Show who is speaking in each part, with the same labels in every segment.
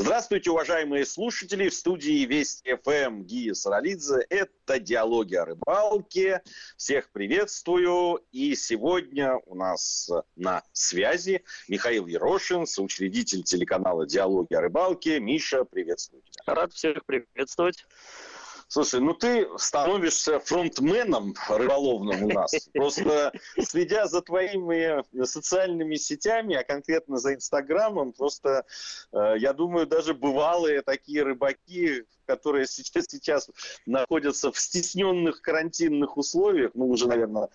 Speaker 1: Здравствуйте, уважаемые слушатели. В студии Вести ФМ Гия Саралидзе. Это «Диалоги о рыбалке». Всех приветствую. И сегодня у нас на связи Михаил Ерошин, соучредитель телеканала «Диалоги о рыбалке». Миша, приветствую тебя.
Speaker 2: Рад всех приветствовать.
Speaker 1: Слушай, ну ты становишься фронтменом рыболовным у нас. Просто следя за твоими социальными сетями, а конкретно за Инстаграмом, просто, э, я думаю, даже бывалые такие рыбаки, которые сейчас, сейчас находятся в стесненных карантинных условиях, ну, уже, наверное,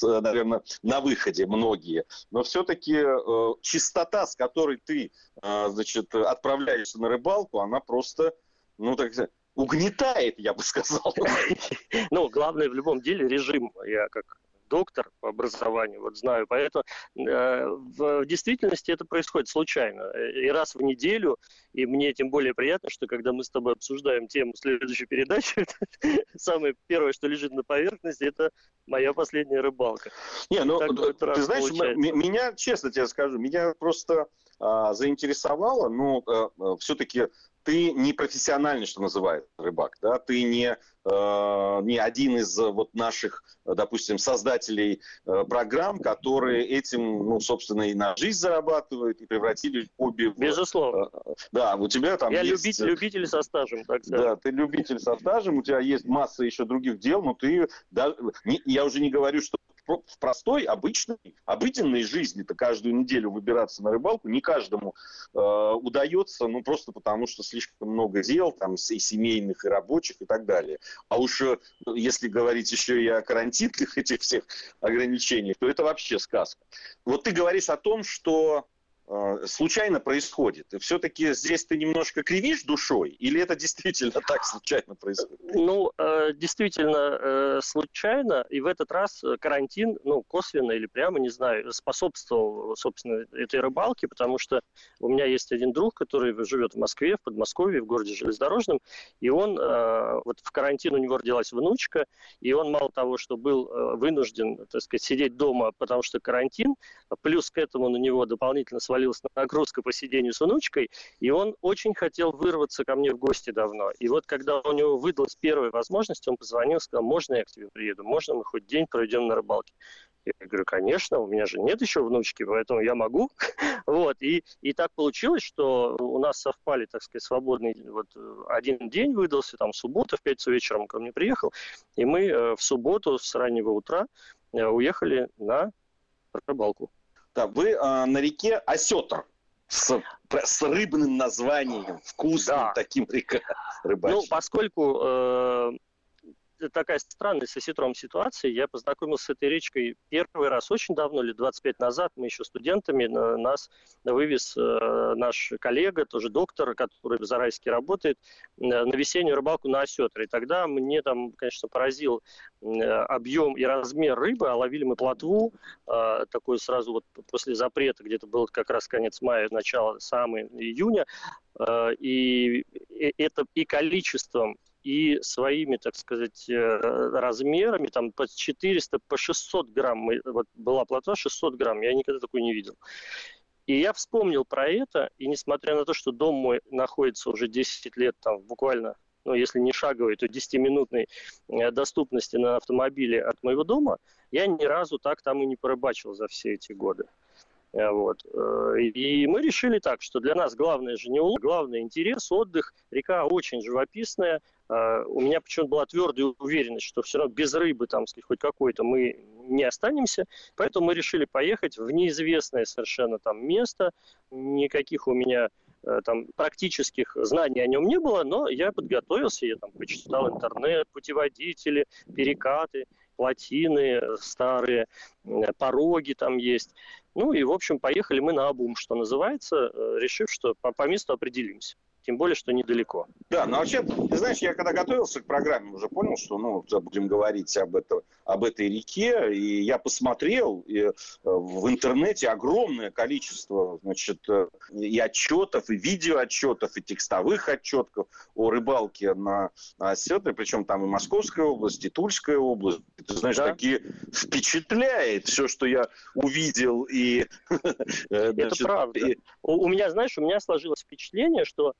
Speaker 1: наверное на выходе многие, но все-таки э, чистота, с которой ты, э, значит, отправляешься на рыбалку, она просто, ну, так сказать, угнетает, я бы сказал.
Speaker 2: Ну, главное в любом деле режим. Я как доктор по образованию, вот знаю, поэтому э, в действительности это происходит случайно. И раз в неделю, и мне тем более приятно, что когда мы с тобой обсуждаем тему следующей передачи, самое первое, что лежит на поверхности, это моя последняя рыбалка.
Speaker 1: Не, ну, ты знаешь, меня, честно тебе скажу, меня просто а, заинтересовало, ну, а, а, все-таки ты не профессиональный, что называется, рыбак, да, ты не, э, не один из вот наших, допустим, создателей э, программ, которые этим, ну, собственно, и на жизнь зарабатывают, и превратили хобби в...
Speaker 2: Безусловно.
Speaker 1: Э, да, у тебя там
Speaker 2: Я
Speaker 1: есть...
Speaker 2: любитель, любитель со стажем, так сказать.
Speaker 1: Да, ты любитель со стажем, у тебя есть масса еще других дел, но ты, да, не, я уже не говорю, что в простой, обычной, обыденной жизни-то каждую неделю выбираться на рыбалку не каждому э, удается, ну просто потому что слишком много дел, там и семейных, и рабочих, и так далее. А уж э, если говорить еще и о карантинных этих всех ограничениях, то это вообще сказка. Вот ты говоришь о том, что случайно происходит? И все-таки здесь ты немножко кривишь душой, или это действительно так случайно происходит?
Speaker 2: Ну, э, действительно э, случайно, и в этот раз карантин, ну, косвенно или прямо, не знаю, способствовал, собственно, этой рыбалке, потому что у меня есть один друг, который живет в Москве, в Подмосковье, в городе Железнодорожном, и он, вот в карантин у него родилась внучка, и он мало того, что был вынужден, так сказать, сидеть дома, потому что карантин, плюс к этому на него дополнительно свалились навалилась нагрузка по сидению с внучкой, и он очень хотел вырваться ко мне в гости давно. И вот когда у него выдалась первая возможность, он позвонил, сказал, можно я к тебе приеду, можно мы хоть день проведем на рыбалке. Я говорю, конечно, у меня же нет еще внучки, поэтому я могу. вот, и, и так получилось, что у нас совпали, так сказать, свободный, вот один день выдался, там, суббота, в пятницу вечером ко мне приехал, и мы э, в субботу с раннего утра э, уехали на рыбалку.
Speaker 1: Да, вы э, на реке Осетр с, с рыбным названием, вкусным да. таким река
Speaker 2: рыбачьим. Ну, поскольку э, такая странная с осетром ситуация. Я познакомился с этой речкой первый раз очень давно, лет 25 назад. Мы еще студентами, нас вывез э, наш коллега, тоже доктор, который в Зарайске работает, э, на весеннюю рыбалку на осетре. И тогда мне там, конечно, поразил э, объем и размер рыбы, а ловили мы плотву, такой сразу вот после запрета, где-то был как раз конец мая, начало самого июня, и это и количеством, и своими, так сказать, э, размерами, там по 400, по 600 грамм, вот была плотва 600 грамм, я никогда такой не видел. И я вспомнил про это, и несмотря на то, что дом мой находится уже 10 лет там буквально ну, если не шаговой, то 10-минутной э, доступности на автомобиле от моего дома, я ни разу так там и не порыбачил за все эти годы. Э, вот. Э, и мы решили так, что для нас главное же не улов, главное интерес, отдых. Река очень живописная. Э, у меня почему-то была твердая уверенность, что все равно без рыбы там, хоть какой-то мы не останемся. Поэтому мы решили поехать в неизвестное совершенно там место. Никаких у меня там практических знаний о нем не было, но я подготовился, я там почитал интернет, путеводители, перекаты, плотины старые, пороги там есть. Ну и, в общем, поехали мы на обум, что называется, э, решив, что по, по месту определимся. Тем более, что недалеко.
Speaker 1: Да, ну вообще, ты знаешь, я когда готовился к программе, уже понял, что ну, будем говорить об, это, об этой реке, и я посмотрел и, э, в интернете огромное количество значит, э, и отчетов, и видеоотчетов, и текстовых отчетов о рыбалке на Осетре, причем там и Московская область, и Тульская область. Ты знаешь, да. такие впечатляет все, что я увидел. И,
Speaker 2: э, это правда. У меня, знаешь, у меня сложилось впечатление, что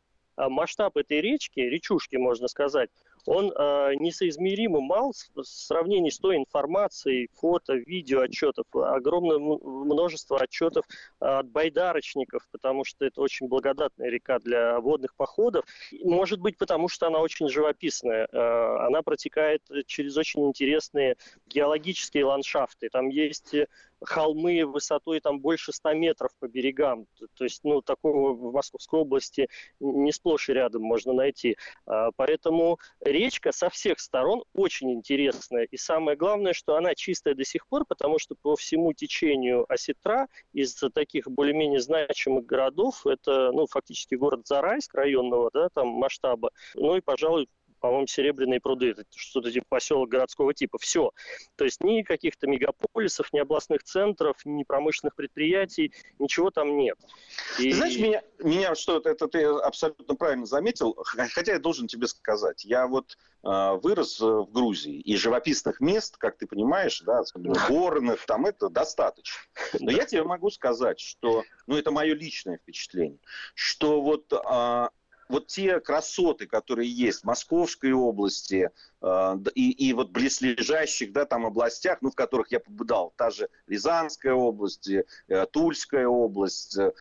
Speaker 2: масштаб этой речки, речушки, можно сказать, он э, несоизмеримо мал в сравнении с той информацией, фото, видео отчетов, огромное множество отчетов от байдарочников, потому что это очень благодатная река для водных походов. Может быть, потому что она очень живописная. Э, она протекает через очень интересные геологические ландшафты. Там есть холмы высотой там больше 100 метров по берегам. То есть, ну, такого в Московской области не сплошь и рядом можно найти. А, поэтому речка со всех сторон очень интересная. И самое главное, что она чистая до сих пор, потому что по всему течению Осетра из таких более-менее значимых городов, это, ну, фактически город Зарайск районного, да, там масштаба, ну и, пожалуй, по-моему, Серебряные пруды, это что-то типа поселок городского типа, все. То есть ни каких-то мегаполисов, ни областных центров, ни промышленных предприятий, ничего там нет.
Speaker 1: И... Знаешь, меня, меня что это, это ты абсолютно правильно заметил, хотя я должен тебе сказать, я вот э, вырос в Грузии, и живописных мест, как ты понимаешь, да, горных, там это достаточно. Но я тебе могу сказать, что, ну это мое личное впечатление, что вот э, вот те красоты, которые есть в Московской области э, и, и вот близлежащих да, там областях, ну, в которых я побывал, та же Рязанская область, э, Тульская область, э,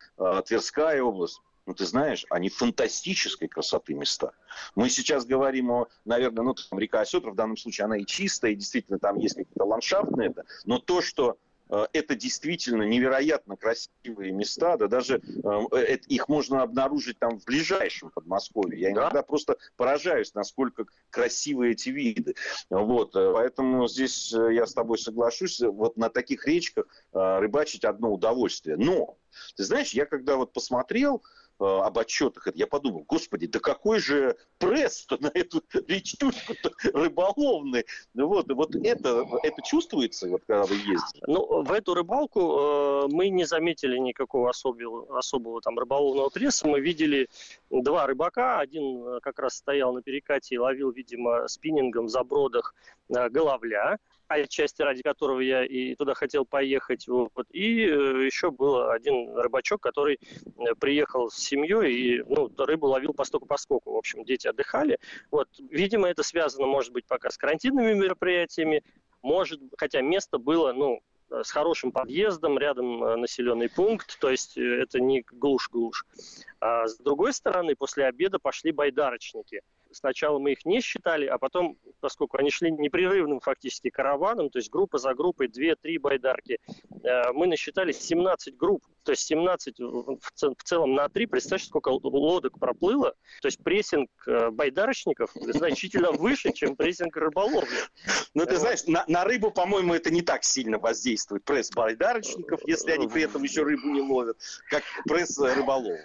Speaker 1: Тверская область, ну, ты знаешь, они фантастической красоты места. Мы сейчас говорим о, наверное, ну, там, река Осетра, в данном случае она и чистая, и действительно там есть какие-то ландшафтные, но то, что это действительно невероятно красивые места, да даже э, их можно обнаружить там в ближайшем Подмосковье. Я иногда да? просто поражаюсь, насколько красивые эти виды. Вот, э, поэтому здесь я с тобой соглашусь, вот на таких речках рыбачить одно удовольствие. Но, ты знаешь, я когда вот посмотрел, Э, об отчетах, я подумал, господи, да какой же пресс-то на эту речушку рыболовный. Ну вот, вот это, это чувствуется, вот, когда вы ездите?
Speaker 2: Ну, в эту рыбалку э, мы не заметили никакого особого, особого там рыболовного пресса. Мы видели два рыбака. Один э, как раз стоял на перекате и ловил, видимо, спиннингом в забродах э, головля отчасти ради которого я и туда хотел поехать. Вот. И э, еще был один рыбачок, который э, приехал с семьей и ну, рыбу ловил по стоку по скоку. В общем, дети отдыхали. Вот. Видимо, это связано, может быть, пока с карантинными мероприятиями. Может, хотя место было, ну, с хорошим подъездом, рядом э, населенный пункт, то есть это не глушь-глушь. А с другой стороны, после обеда пошли байдарочники – сначала мы их не считали, а потом, поскольку они шли непрерывным фактически караваном, то есть группа за группой, 2-3 байдарки, э, мы насчитали 17 групп, то есть 17 в целом на 3, представьте, сколько лодок проплыло, то есть прессинг э, байдарочников значительно выше, чем прессинг рыболовли.
Speaker 1: Ну, ты знаешь, на, на рыбу, по-моему, это не так сильно воздействует, пресс байдарочников, если они при этом еще рыбу не ловят, как пресс рыболовов.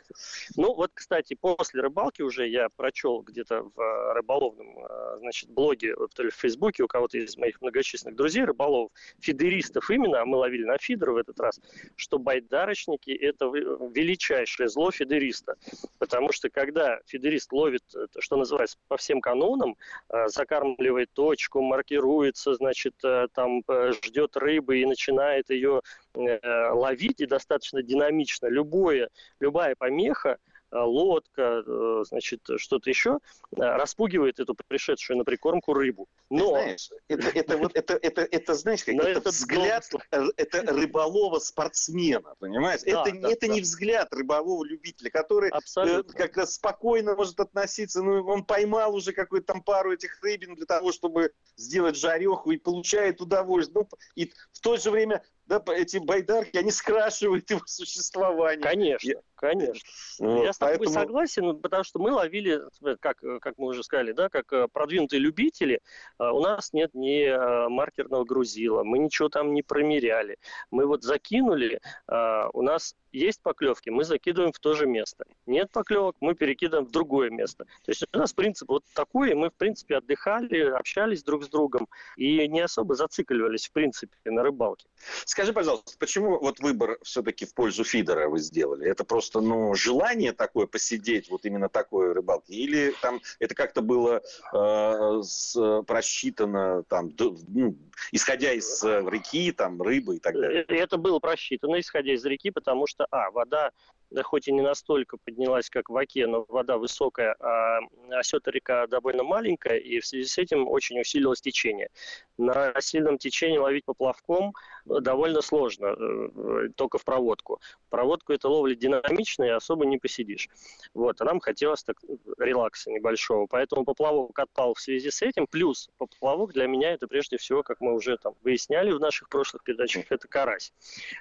Speaker 2: Ну, вот, кстати, после рыбалки уже я прочел где-то в э, рыболовном э, значит, блоге, то ли в Фейсбуке у кого-то из моих многочисленных друзей, рыболовов, фидеристов именно, а мы ловили на фидер в этот раз, что байдарочники – это величайшее зло фидериста. Потому что когда фидерист ловит, что называется, по всем канонам, э, закармливает точку, маркируется, значит, там ждет рыбы и начинает ее ловить, и достаточно динамично, любое, любая помеха – Э, лодка, э, значит, что-то еще, э, распугивает эту пришедшую на прикормку рыбу.
Speaker 1: Но... знаешь, это, это, вот, это, это, это, знаешь, как это, это взгляд, это рыболова-спортсмена, понимаешь? Да, это да, это да. не взгляд рыболова-любителя, который Абсолютно. как раз спокойно может относиться, ну, он поймал уже какую-то там пару этих рыбин для того, чтобы сделать жареху и получает удовольствие. Ну, и в то же время да, эти байдарки, они скрашивают его существование.
Speaker 2: Конечно, конечно. Вот, Я с тобой поэтому... согласен, потому что мы ловили, как, как мы уже сказали, да, как э, продвинутые любители, э, у нас нет ни э, маркерного грузила, мы ничего там не промеряли. Мы вот закинули, у нас есть поклевки, мы закидываем в то же место. Нет поклевок, мы перекидываем в другое место. То есть у нас принцип вот такой, и мы, в принципе, отдыхали, общались друг с другом и не особо зацикливались, в принципе, на рыбалке.
Speaker 1: Скажи, пожалуйста, почему вот выбор все-таки в пользу фидера вы сделали? Это просто, ну, желание такое посидеть, вот именно такой рыбалки? Или там это как-то было э, с, просчитано, там, ну, исходя из э, реки, там, рыбы и так далее? Э,
Speaker 2: это было просчитано, исходя из реки, потому что, а, вода да, хоть и не настолько поднялась, как в Оке, но вода высокая, а Осета река довольно маленькая, и в связи с этим очень усилилось течение. На сильном течении ловить поплавком довольно сложно, э, только в проводку. Проводку это ловля динамичная, и особо не посидишь. Вот, а нам хотелось так релакса небольшого, поэтому поплавок отпал в связи с этим, плюс поплавок для меня это прежде всего, как мы уже там выясняли в наших прошлых передачах, это карась.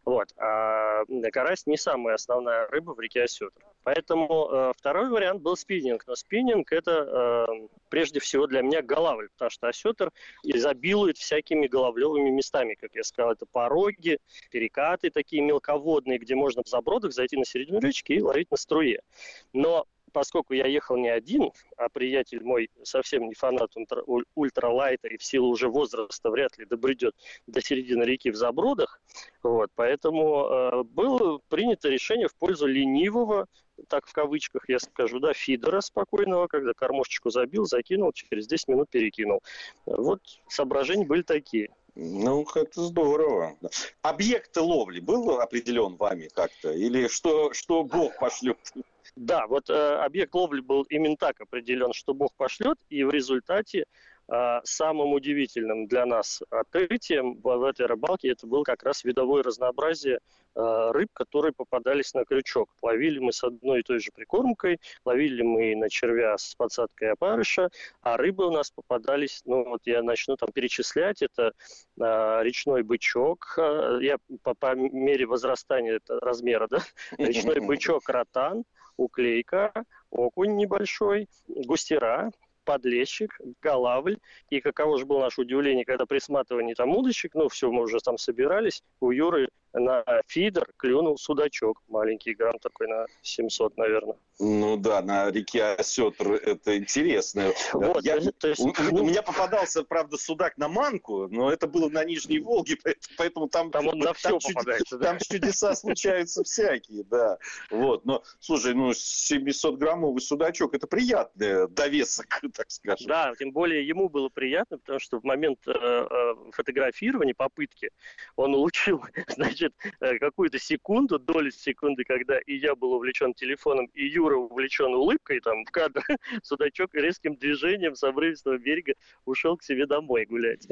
Speaker 2: Вот, а карась не самая основная рыба в реке Осетр. Поэтому э, второй вариант был спиннинг. Но спиннинг это э, прежде всего для меня голавль, потому что осетр изобилует всякими головлевыми местами, как я сказал, это пороги, перекаты такие мелководные, где можно в забродах зайти на середину речки и ловить на струе. Но поскольку я ехал не один, а приятель мой совсем не фанат ультралайта и в силу уже возраста вряд ли добредет до середины реки в забродах, вот, поэтому э, было принято решение в пользу ленивого, так в кавычках я скажу, да, фидера спокойного, когда кормушечку забил, закинул, через 10 минут перекинул. Вот соображения были такие.
Speaker 1: Ну, это здорово. Объекты ловли был определен вами как-то? Или что, что Бог пошлет?
Speaker 2: Да, вот э, объект ловли был именно так определен, что Бог пошлет, и в результате самым удивительным для нас открытием в этой рыбалке это было как раз видовое разнообразие э, рыб, которые попадались на крючок. Ловили мы с одной и той же прикормкой, ловили мы на червя с подсадкой опарыша, а рыбы у нас попадались, ну вот я начну там перечислять, это э, речной бычок, э, я по, по мере возрастания это, размера, да, речной бычок ротан, уклейка, окунь небольшой, густера, подлещик, голавль. И каково же было наше удивление, когда при сматывании там удочек, ну, все, мы уже там собирались, у Юры на фидер клюнул судачок, маленький грамм такой на 700, наверное.
Speaker 1: Ну да, на реке Осетр это интересно. Вот, я, то есть, у, ну, у меня попадался, правда, судак на манку, но это было на Нижней Волге, поэтому там,
Speaker 2: там он на все
Speaker 1: чуд, попадается. Да? Там чудеса случаются всякие, да. Вот, но, слушай, ну 700 граммовый судачок, это приятный довесок, так скажем.
Speaker 2: Да, тем более ему было приятно, потому что в момент э, э, фотографирования, попытки, он улучшил, значит, значит, э, какую-то секунду, долю секунды, когда и я был увлечен телефоном, и Юра увлечен улыбкой там в кадр, судачок резким движением с обрывистого берега ушел к себе домой гулять.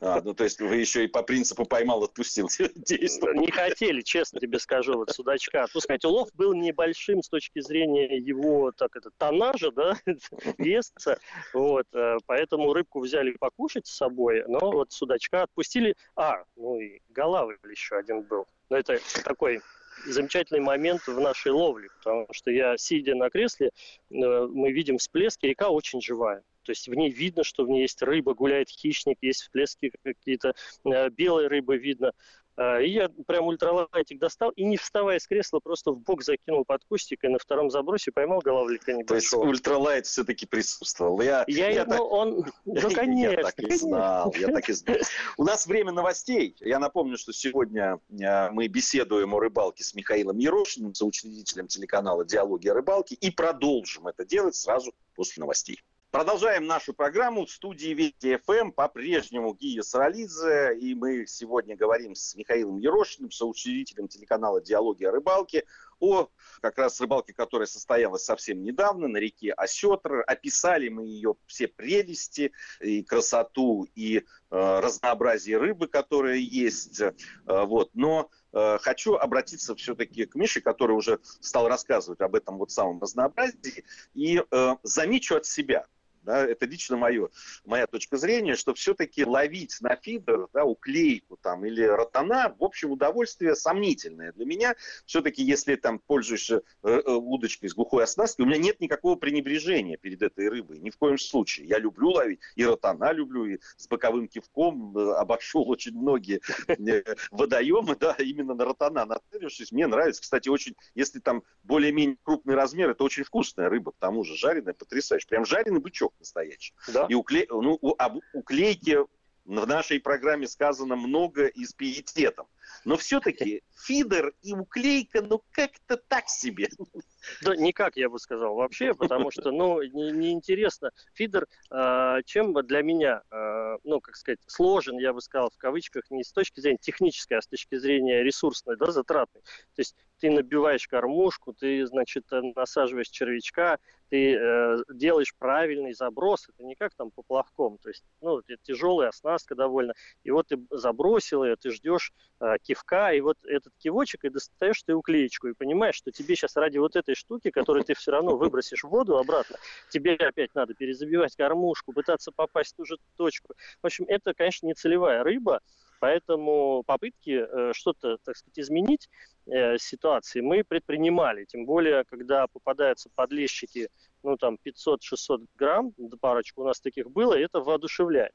Speaker 1: А, ну то есть вы еще и по принципу поймал, отпустил
Speaker 2: действовал. Не хотели, честно тебе скажу, вот судачка отпускать. Улов был небольшим с точки зрения его, так это, тонажа, да, веса, вот, э, поэтому рыбку взяли покушать с собой, но вот судачка отпустили, а, ну и голавль еще один был. Но это такой замечательный момент в нашей ловле, потому что я, сидя на кресле, э, мы видим всплески, река очень живая. То есть в ней видно, что в ней есть рыба, гуляет хищник, есть всплески какие-то, э, белые рыбы видно. А, и я прям ультралайтик достал и, не вставая с кресла, просто в бок закинул под кустик и на втором забросе поймал головлика небольшого.
Speaker 1: То есть ультралайт все-таки присутствовал.
Speaker 2: Я, я, я ну, так... он... Ну, конечно.
Speaker 1: Я так и знал, я так и знал. У нас время новостей. Я напомню, что сегодня а, мы беседуем о рыбалке с Михаилом Ерошиным, соучредителем телеканала «Диалоги о рыбалке», и продолжим это делать сразу после новостей. Продолжаем нашу программу в студии Вести ФМ. По-прежнему Гия Саралидзе. И мы сегодня говорим с Михаилом Ерошиным, соучредителем телеканала «Диалоги о рыбалке», о как раз рыбалке, которая состоялась совсем недавно на реке Осетр. Описали мы ее все прелести и красоту, и э, разнообразие рыбы, которая есть. Э, вот. Но э, хочу обратиться все-таки к Мише, который уже стал рассказывать об этом вот самом разнообразии. И э, замечу от себя – да, это лично мое, моя точка зрения, что все-таки ловить на фидер, да, уклейку там или ротана, в общем, удовольствие сомнительное. Для меня все-таки, если там пользуешься э, э, удочкой с глухой оснасткой, у меня нет никакого пренебрежения перед этой рыбой, ни в коем случае. Я люблю ловить, и ротана люблю, и с боковым кивком э, обошел очень многие водоемы, да, именно на ротана нацелившись. Мне нравится, кстати, очень, если там более-менее крупный размер, это очень вкусная рыба, к тому же жареная, потрясающая. Прям жареный бычок настоящий. Да? И укле... ну, об уклейке в нашей программе сказано много и с пиететом. Но все-таки фидер и уклейка, ну как-то так себе.
Speaker 2: Да никак, я бы сказал, вообще, потому что, ну, неинтересно. Не фидер, э, чем для меня, э, ну, как сказать, сложен, я бы сказал, в кавычках, не с точки зрения технической, а с точки зрения ресурсной, да, затратной. То есть ты набиваешь кормушку, ты, значит, насаживаешь червячка, ты э, делаешь правильный заброс, это не как там поплавком, то есть, ну, это тяжелая оснастка довольно, и вот ты забросил ее, ты ждешь э, кивка, и вот этот кивочек, и достаешь ты уклеечку, и понимаешь, что тебе сейчас ради вот этой штуки, которую ты все равно выбросишь в воду обратно, тебе опять надо перезабивать кормушку, пытаться попасть в ту же точку. В общем, это, конечно, не целевая рыба, Поэтому попытки э, что-то, так сказать, изменить э, ситуации мы предпринимали. Тем более, когда попадаются подлещики, ну, там, 500-600 грамм, парочку у нас таких было, это воодушевляет.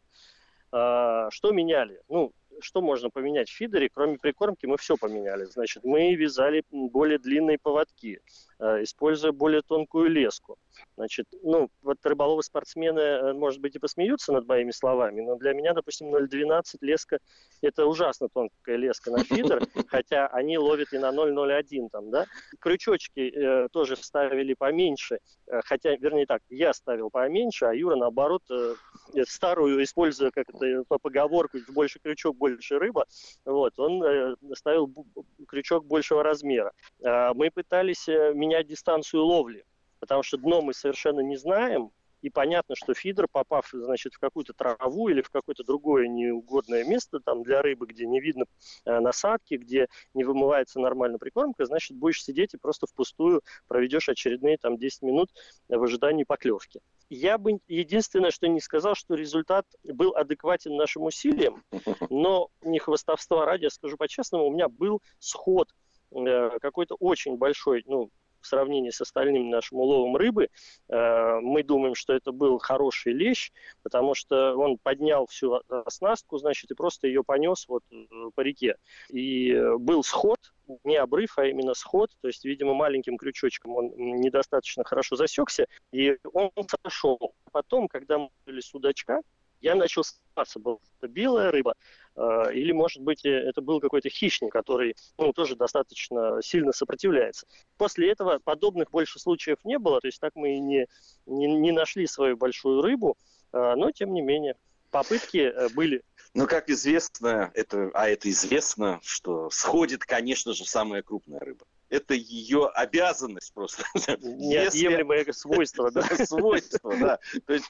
Speaker 2: А, что меняли? Ну, что можно поменять в фидере, кроме прикормки, мы все поменяли. Значит, мы вязали более длинные поводки, э, используя более тонкую леску. Значит, ну, вот рыболовы спортсмены, э, может быть, и посмеются над моими словами, но для меня, допустим, 0,12 леска – это ужасно тонкая леска на фидер, хотя они ловят и на 0,01 там, да. Крючочки э, тоже ставили поменьше, э, хотя, вернее так, я ставил поменьше, а Юра, наоборот, э, старую, используя как это по поговорку, больше крючок, больше рыба, вот, он э, ставил крючок большего размера. Э, мы пытались э, менять дистанцию ловли, потому что дно мы совершенно не знаем, и понятно, что фидер, попав, значит, в какую-то траву или в какое-то другое неугодное место там для рыбы, где не видно э, насадки, где не вымывается нормально прикормка, значит, будешь сидеть и просто впустую проведешь очередные там 10 минут в ожидании поклевки. Я бы единственное, что не сказал, что результат был адекватен нашим усилиям, но не хвостовства ради, я скажу по-честному, у меня был сход э, какой-то очень большой, ну, в сравнении с остальным нашим уловом рыбы, э, мы думаем, что это был хороший лещ, потому что он поднял всю оснастку, значит, и просто ее понес вот э, по реке. И был сход, не обрыв, а именно сход, то есть, видимо, маленьким крючочком он недостаточно хорошо засекся, и он сошел. Потом, когда мы были судачка, я начал сомневаться, была это белая рыба, э, или, может быть, э, это был какой-то хищник, который ну, тоже достаточно сильно сопротивляется. После этого подобных больше случаев не было, то есть так мы и не, не, не нашли свою большую рыбу, э, но, тем не менее, попытки были.
Speaker 1: Ну, как известно, это, а это известно, что сходит, конечно же, самая крупная рыба это ее обязанность просто.
Speaker 2: Неотъемлемое Если... свойство, да.
Speaker 1: Свойство, да. То есть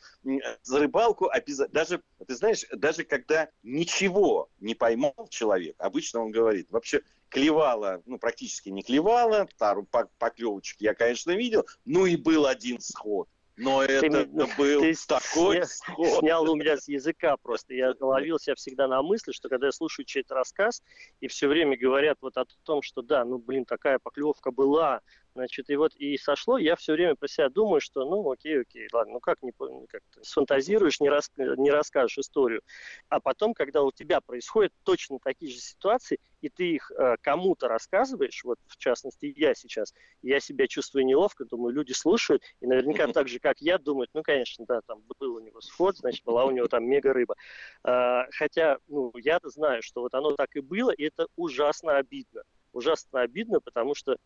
Speaker 1: за рыбалку обязательно, даже, ты знаешь, даже когда ничего не поймал человек, обычно он говорит, вообще клевала, ну, практически не клевала, пару поклевочек я, конечно, видел, ну и был один сход. Но ты, это ну, был ты такой
Speaker 2: сня, снял у меня с языка просто. Я ловил себя всегда на мысли, что когда я слушаю чей-то рассказ, и все время говорят вот о том, что да, ну, блин, такая поклевка была, Значит, и вот и сошло, я все время про себя думаю, что ну окей, окей, ладно, ну как не как сфантазируешь, не, рас, не расскажешь историю. А потом, когда у тебя происходят точно такие же ситуации, и ты их э, кому-то рассказываешь, вот в частности я сейчас, я себя чувствую неловко, думаю, люди слушают, и наверняка так же, как я, думают, ну, конечно, да, там был у него сход, значит, была у него там мега рыба. Э, хотя, ну, я знаю, что вот оно так и было, и это ужасно обидно. Ужасно обидно, потому что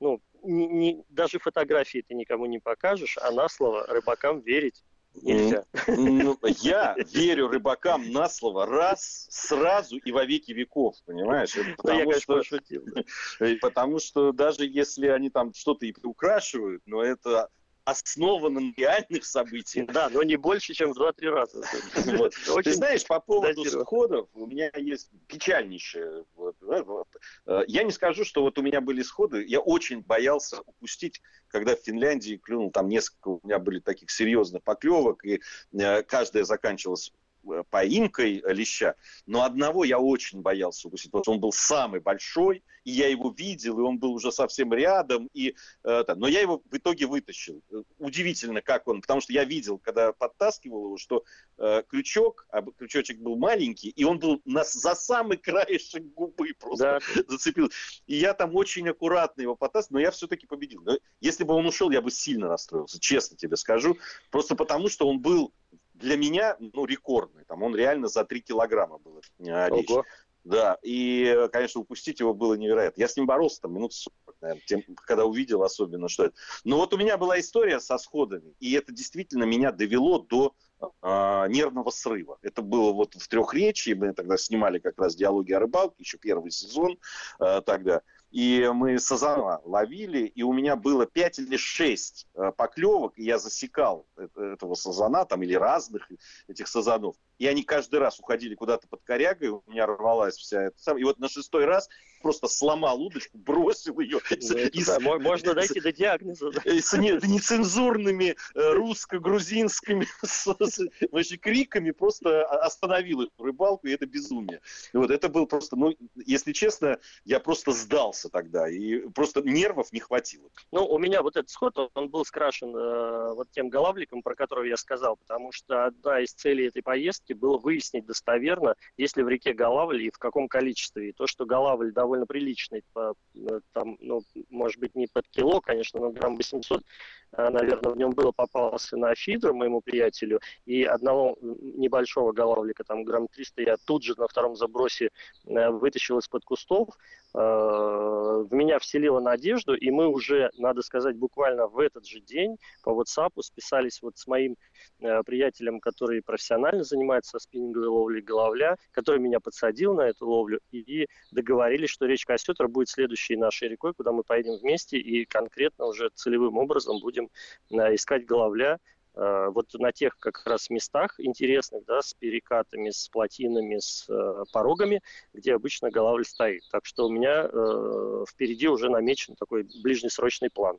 Speaker 2: ну, не, не, даже фотографии ты никому не покажешь, а на слово рыбакам верить нельзя.
Speaker 1: Ну, я верю рыбакам на слово раз, сразу и во веки веков, понимаешь?
Speaker 2: Ну, потому, я, конечно, что,
Speaker 1: потому что даже если они там что-то и приукрашивают, но это основано на реальных событиях.
Speaker 2: Да, но не больше, чем в 2-3 раза.
Speaker 1: Ты знаешь, по поводу сходов, у меня есть печальнейшее. Э, я не скажу, что вот у меня были сходы, я очень боялся упустить, когда в Финляндии клюнул, там несколько у меня были таких серьезных поклевок, и э, каждая заканчивалась поимкой леща, но одного я очень боялся укусить, потому что он был самый большой, и я его видел, и он был уже совсем рядом, и, э, но я его в итоге вытащил. Удивительно, как он, потому что я видел, когда подтаскивал его, что э, крючок, а крючочек был маленький, и он был на, за самый краешек губы просто да. зацепил. И я там очень аккуратно его подтаскивал, но я все-таки победил. Но если бы он ушел, я бы сильно расстроился, честно тебе скажу, просто потому что он был для меня, ну, рекордный. Там он реально за 3 килограмма был э, речь. Ого. Да, и, конечно, упустить его было невероятно. Я с ним боролся там минут 40, наверное, тем, когда увидел особенно, что это. Но вот у меня была история со сходами, и это действительно меня довело до э, нервного срыва. Это было вот в трех речи, мы тогда снимали как раз диалоги о рыбалке, еще первый сезон э, тогда. И мы сазана ловили, и у меня было 5 или 6 э, поклевок, и я засекал этого сазана, там, или разных этих сазанов. И они каждый раз уходили куда-то под корягой, у меня рвалась вся эта... И вот на шестой раз просто сломал удочку, бросил ее.
Speaker 2: Ну, можно дойти до диагноза.
Speaker 1: С нецензурными э, русско-грузинскими криками просто остановил эту рыбалку, и это безумие. Вот это был просто, ну, если честно, я просто сдался тогда, и просто нервов не хватило.
Speaker 2: Ну, у меня вот этот сход, он был скрашен э, вот тем головликом, про который я сказал, потому что одна из целей этой поездки было выяснить достоверно, есть ли в реке голавль и в каком количестве. И то, что голавль довольно приличный, по, э, там, ну, может быть, не под кило, конечно, но грамм 800, э, наверное, в нем было, попался на фидер моему приятелю, и одного небольшого головлика, там грамм 300, я тут же на втором забросе э, вытащил из-под кустов, в меня вселила надежду, и мы уже, надо сказать, буквально в этот же день по WhatsApp списались вот с моим приятелем, который профессионально занимается спиннинговой ловлей головля, который меня подсадил на эту ловлю, и договорились, что речка Осетра будет следующей нашей рекой, куда мы поедем вместе и конкретно уже целевым образом будем э, искать головля э, вот на тех как раз местах интересных, да, с перекатами, с плотинами, с э, порогами, где обычно головль стоит. Так что у меня э, впереди уже намечен такой ближнесрочный план.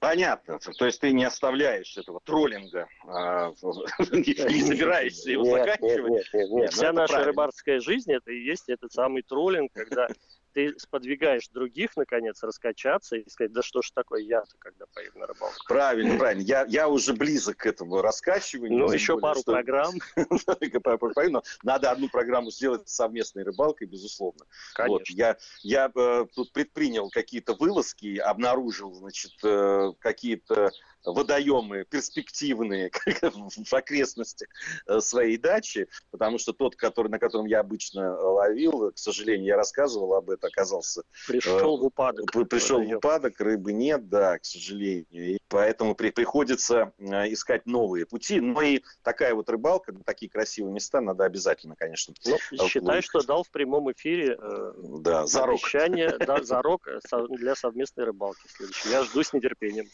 Speaker 1: Понятно. То есть ты не оставляешь этого троллинга, а, не собираешься его заканчивать?
Speaker 2: Нет, нет, нет. Вся наша рыбарская жизнь, это и есть этот самый троллинг, когда ты сподвигаешь других, наконец, раскачаться и сказать, да что ж такое я-то, когда поеду на рыбалку.
Speaker 1: Правильно, правильно. Я, я уже близок к этому раскачиванию.
Speaker 2: Ну, еще более, пару что... программ.
Speaker 1: Надо одну программу сделать совместной рыбалкой, безусловно. Конечно. Вот, я я э, тут предпринял какие-то вылазки, обнаружил, значит, э, какие-то водоемы перспективные в окрестностях э, своей дачи, потому что тот, который, на котором я обычно ловил, к сожалению, я рассказывал об этом, оказался...
Speaker 2: Пришел в упадок.
Speaker 1: Пришел в упадок, рыбы нет, да, к сожалению. И поэтому при, приходится э, искать новые пути. Но и такая вот рыбалка, такие красивые места надо обязательно, конечно.
Speaker 2: Ну, считай, что дал в прямом эфире э, да, зарок. обещание, да, зарок для совместной рыбалки следующей. Я жду с нетерпением.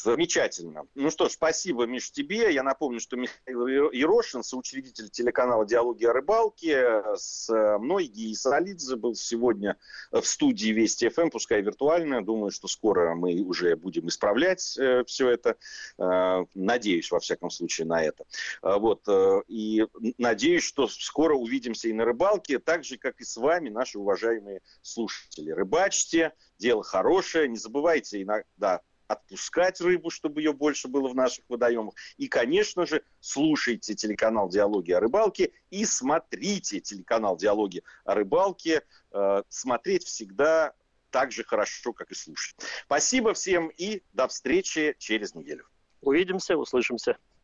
Speaker 1: Замечательно. Ну что ж, спасибо, Миш, тебе. Я напомню, что Михаил Ерошин, соучредитель телеканала «Диалоги о рыбалке», с мной, Гии Саралидзе, был сегодня в студии Вести ФМ, пускай виртуально. Думаю, что скоро мы уже будем исправлять э, все это. Э, надеюсь, во всяком случае, на это. Э, вот. И надеюсь, что скоро увидимся и на рыбалке, так же, как и с вами, наши уважаемые слушатели. Рыбачьте, дело хорошее. Не забывайте иногда отпускать рыбу, чтобы ее больше было в наших водоемах. И, конечно же, слушайте телеканал «Диалоги о рыбалке» и смотрите телеканал «Диалоги о рыбалке». Э, смотреть всегда так же хорошо, как и слушать. Спасибо всем и до встречи через неделю.
Speaker 2: Увидимся, услышимся.